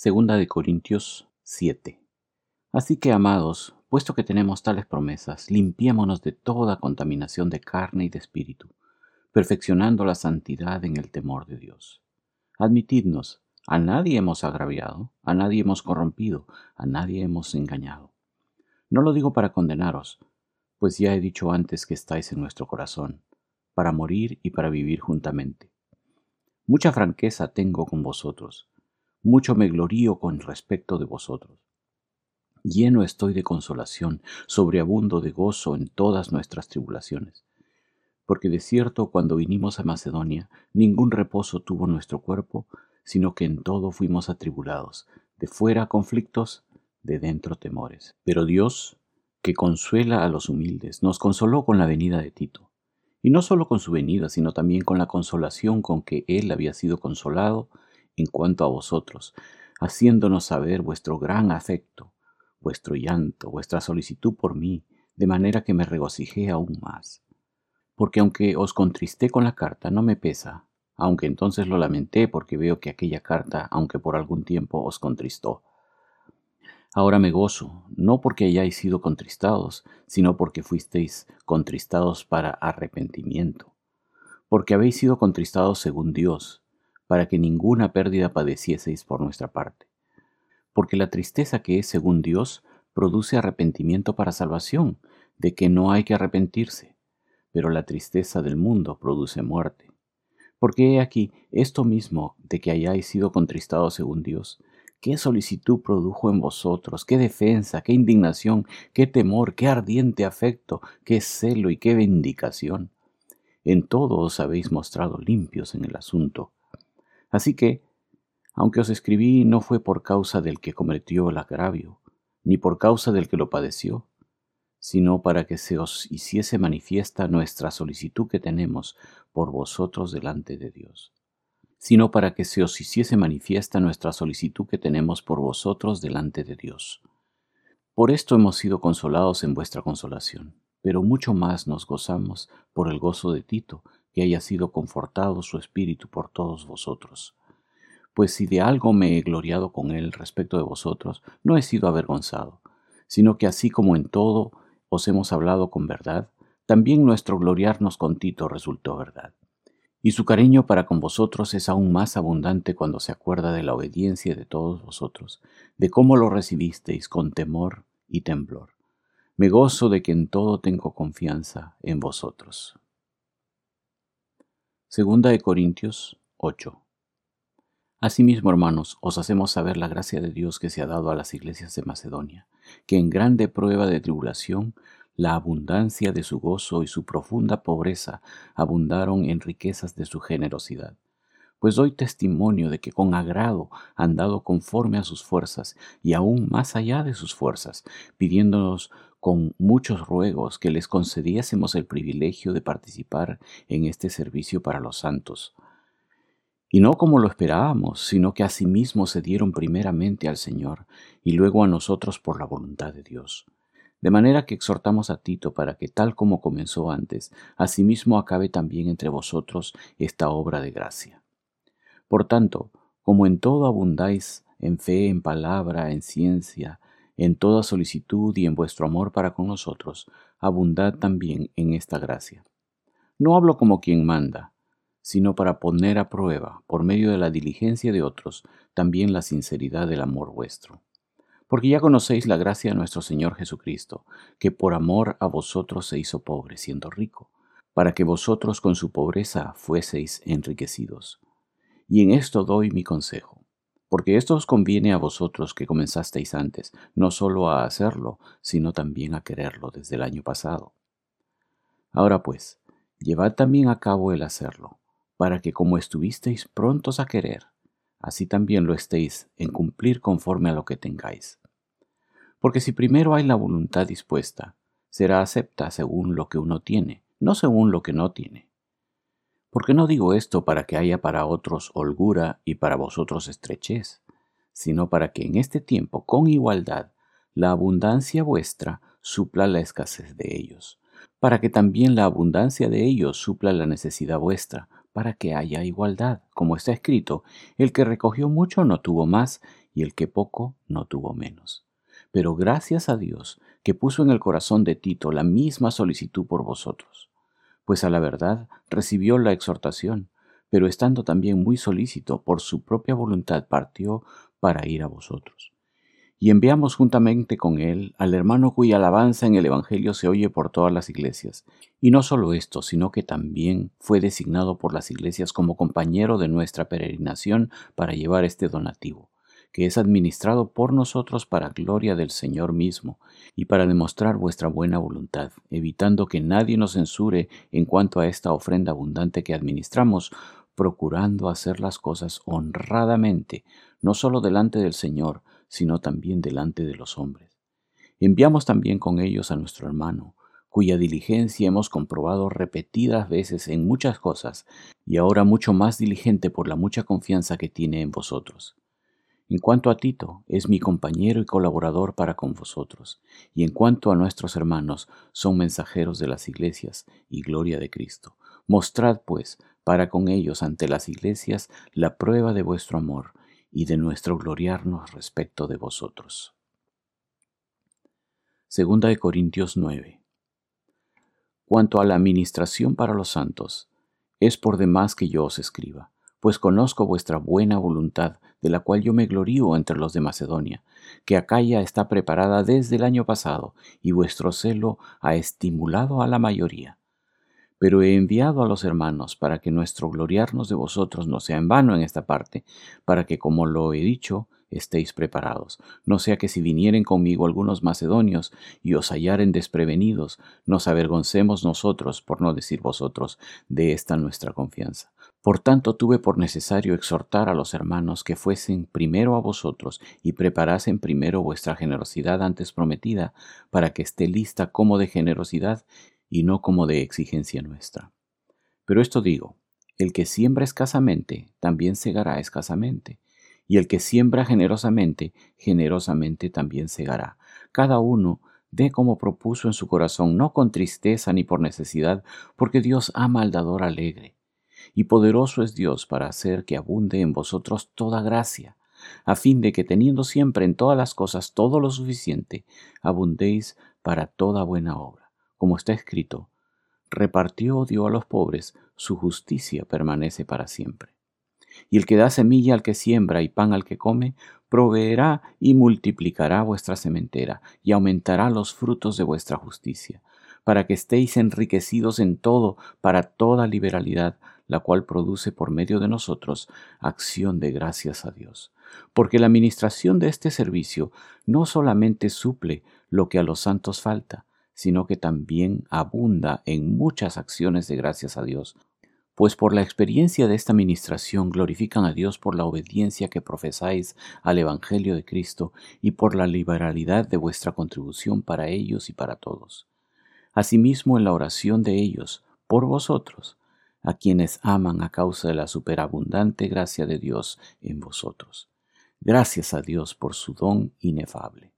Segunda de Corintios 7. Así que, amados, puesto que tenemos tales promesas, limpiémonos de toda contaminación de carne y de espíritu, perfeccionando la santidad en el temor de Dios. Admitidnos, a nadie hemos agraviado, a nadie hemos corrompido, a nadie hemos engañado. No lo digo para condenaros, pues ya he dicho antes que estáis en nuestro corazón, para morir y para vivir juntamente. Mucha franqueza tengo con vosotros, mucho me glorío con respecto de vosotros. Lleno estoy de consolación, sobreabundo de gozo en todas nuestras tribulaciones. Porque de cierto cuando vinimos a Macedonia, ningún reposo tuvo nuestro cuerpo, sino que en todo fuimos atribulados, de fuera conflictos, de dentro temores. Pero Dios, que consuela a los humildes, nos consoló con la venida de Tito, y no solo con su venida, sino también con la consolación con que él había sido consolado en cuanto a vosotros, haciéndonos saber vuestro gran afecto, vuestro llanto, vuestra solicitud por mí, de manera que me regocijé aún más. Porque aunque os contristé con la carta, no me pesa, aunque entonces lo lamenté porque veo que aquella carta, aunque por algún tiempo os contristó, Ahora me gozo, no porque hayáis sido contristados, sino porque fuisteis contristados para arrepentimiento, porque habéis sido contristados según Dios, para que ninguna pérdida padecieseis por nuestra parte. Porque la tristeza que es según Dios produce arrepentimiento para salvación, de que no hay que arrepentirse, pero la tristeza del mundo produce muerte. Porque he aquí esto mismo de que hayáis sido contristados según Dios, qué solicitud produjo en vosotros, qué defensa, qué indignación, qué temor, qué ardiente afecto, qué celo y qué vindicación. En todo os habéis mostrado limpios en el asunto. Así que, aunque os escribí, no fue por causa del que cometió el agravio, ni por causa del que lo padeció, sino para que se os hiciese manifiesta nuestra solicitud que tenemos por vosotros delante de Dios sino para que se os hiciese manifiesta nuestra solicitud que tenemos por vosotros delante de Dios. Por esto hemos sido consolados en vuestra consolación, pero mucho más nos gozamos por el gozo de Tito, haya sido confortado su espíritu por todos vosotros. Pues si de algo me he gloriado con él respecto de vosotros, no he sido avergonzado, sino que así como en todo os hemos hablado con verdad, también nuestro gloriarnos con Tito resultó verdad y su cariño para con vosotros es aún más abundante cuando se acuerda de la obediencia de todos vosotros, de cómo lo recibisteis con temor y temblor. Me gozo de que en todo tengo confianza en vosotros. Segunda de Corintios 8. Asimismo, hermanos, os hacemos saber la gracia de Dios que se ha dado a las iglesias de Macedonia, que en grande prueba de tribulación la abundancia de su gozo y su profunda pobreza abundaron en riquezas de su generosidad. Pues doy testimonio de que con agrado han dado conforme a sus fuerzas y aún más allá de sus fuerzas, pidiéndonos con muchos ruegos que les concediésemos el privilegio de participar en este servicio para los santos. Y no como lo esperábamos, sino que asimismo se dieron primeramente al Señor y luego a nosotros por la voluntad de Dios de manera que exhortamos a Tito para que tal como comenzó antes, asimismo acabe también entre vosotros esta obra de gracia. Por tanto, como en todo abundáis en fe, en palabra, en ciencia, en toda solicitud y en vuestro amor para con nosotros, abundad también en esta gracia. No hablo como quien manda, sino para poner a prueba, por medio de la diligencia de otros, también la sinceridad del amor vuestro porque ya conocéis la gracia de nuestro Señor Jesucristo, que por amor a vosotros se hizo pobre, siendo rico, para que vosotros con su pobreza fueseis enriquecidos. Y en esto doy mi consejo, porque esto os conviene a vosotros que comenzasteis antes, no solo a hacerlo, sino también a quererlo desde el año pasado. Ahora pues, llevad también a cabo el hacerlo, para que como estuvisteis prontos a querer, así también lo estéis en cumplir conforme a lo que tengáis. Porque si primero hay la voluntad dispuesta, será acepta según lo que uno tiene, no según lo que no tiene. Porque no digo esto para que haya para otros holgura y para vosotros estrechez, sino para que en este tiempo, con igualdad, la abundancia vuestra supla la escasez de ellos, para que también la abundancia de ellos supla la necesidad vuestra, para que haya igualdad. Como está escrito, el que recogió mucho no tuvo más, y el que poco no tuvo menos. Pero gracias a Dios que puso en el corazón de Tito la misma solicitud por vosotros, pues a la verdad recibió la exhortación, pero estando también muy solícito por su propia voluntad partió para ir a vosotros. Y enviamos juntamente con él al hermano cuya alabanza en el Evangelio se oye por todas las iglesias. Y no solo esto, sino que también fue designado por las iglesias como compañero de nuestra peregrinación para llevar este donativo que es administrado por nosotros para gloria del Señor mismo y para demostrar vuestra buena voluntad, evitando que nadie nos censure en cuanto a esta ofrenda abundante que administramos, procurando hacer las cosas honradamente, no solo delante del Señor, sino también delante de los hombres. Enviamos también con ellos a nuestro hermano, cuya diligencia hemos comprobado repetidas veces en muchas cosas, y ahora mucho más diligente por la mucha confianza que tiene en vosotros. En cuanto a Tito, es mi compañero y colaborador para con vosotros, y en cuanto a nuestros hermanos, son mensajeros de las iglesias y gloria de Cristo. Mostrad, pues, para con ellos ante las iglesias la prueba de vuestro amor y de nuestro gloriarnos respecto de vosotros. Segunda de Corintios 9. Cuanto a la administración para los santos, es por demás que yo os escriba pues conozco vuestra buena voluntad, de la cual yo me glorío entre los de Macedonia, que Acaya está preparada desde el año pasado, y vuestro celo ha estimulado a la mayoría. Pero he enviado a los hermanos para que nuestro gloriarnos de vosotros no sea en vano en esta parte, para que, como lo he dicho, estéis preparados, no sea que si vinieren conmigo algunos macedonios y os hallaren desprevenidos, nos avergoncemos nosotros, por no decir vosotros, de esta nuestra confianza. Por tanto tuve por necesario exhortar a los hermanos que fuesen primero a vosotros y preparasen primero vuestra generosidad antes prometida, para que esté lista como de generosidad y no como de exigencia nuestra. Pero esto digo, el que siembra escasamente, también segará escasamente, y el que siembra generosamente, generosamente también segará. Cada uno dé como propuso en su corazón, no con tristeza ni por necesidad, porque Dios ama al dador alegre. Y poderoso es Dios para hacer que abunde en vosotros toda gracia, a fin de que teniendo siempre en todas las cosas todo lo suficiente, abundéis para toda buena obra. Como está escrito, repartió dio a los pobres, su justicia permanece para siempre. Y el que da semilla al que siembra y pan al que come, proveerá y multiplicará vuestra sementera, y aumentará los frutos de vuestra justicia, para que estéis enriquecidos en todo para toda liberalidad, la cual produce por medio de nosotros acción de gracias a Dios. Porque la administración de este servicio no solamente suple lo que a los santos falta, sino que también abunda en muchas acciones de gracias a Dios, pues por la experiencia de esta ministración glorifican a Dios por la obediencia que profesáis al Evangelio de Cristo y por la liberalidad de vuestra contribución para ellos y para todos. Asimismo en la oración de ellos, por vosotros, a quienes aman a causa de la superabundante gracia de Dios en vosotros. Gracias a Dios por su don inefable.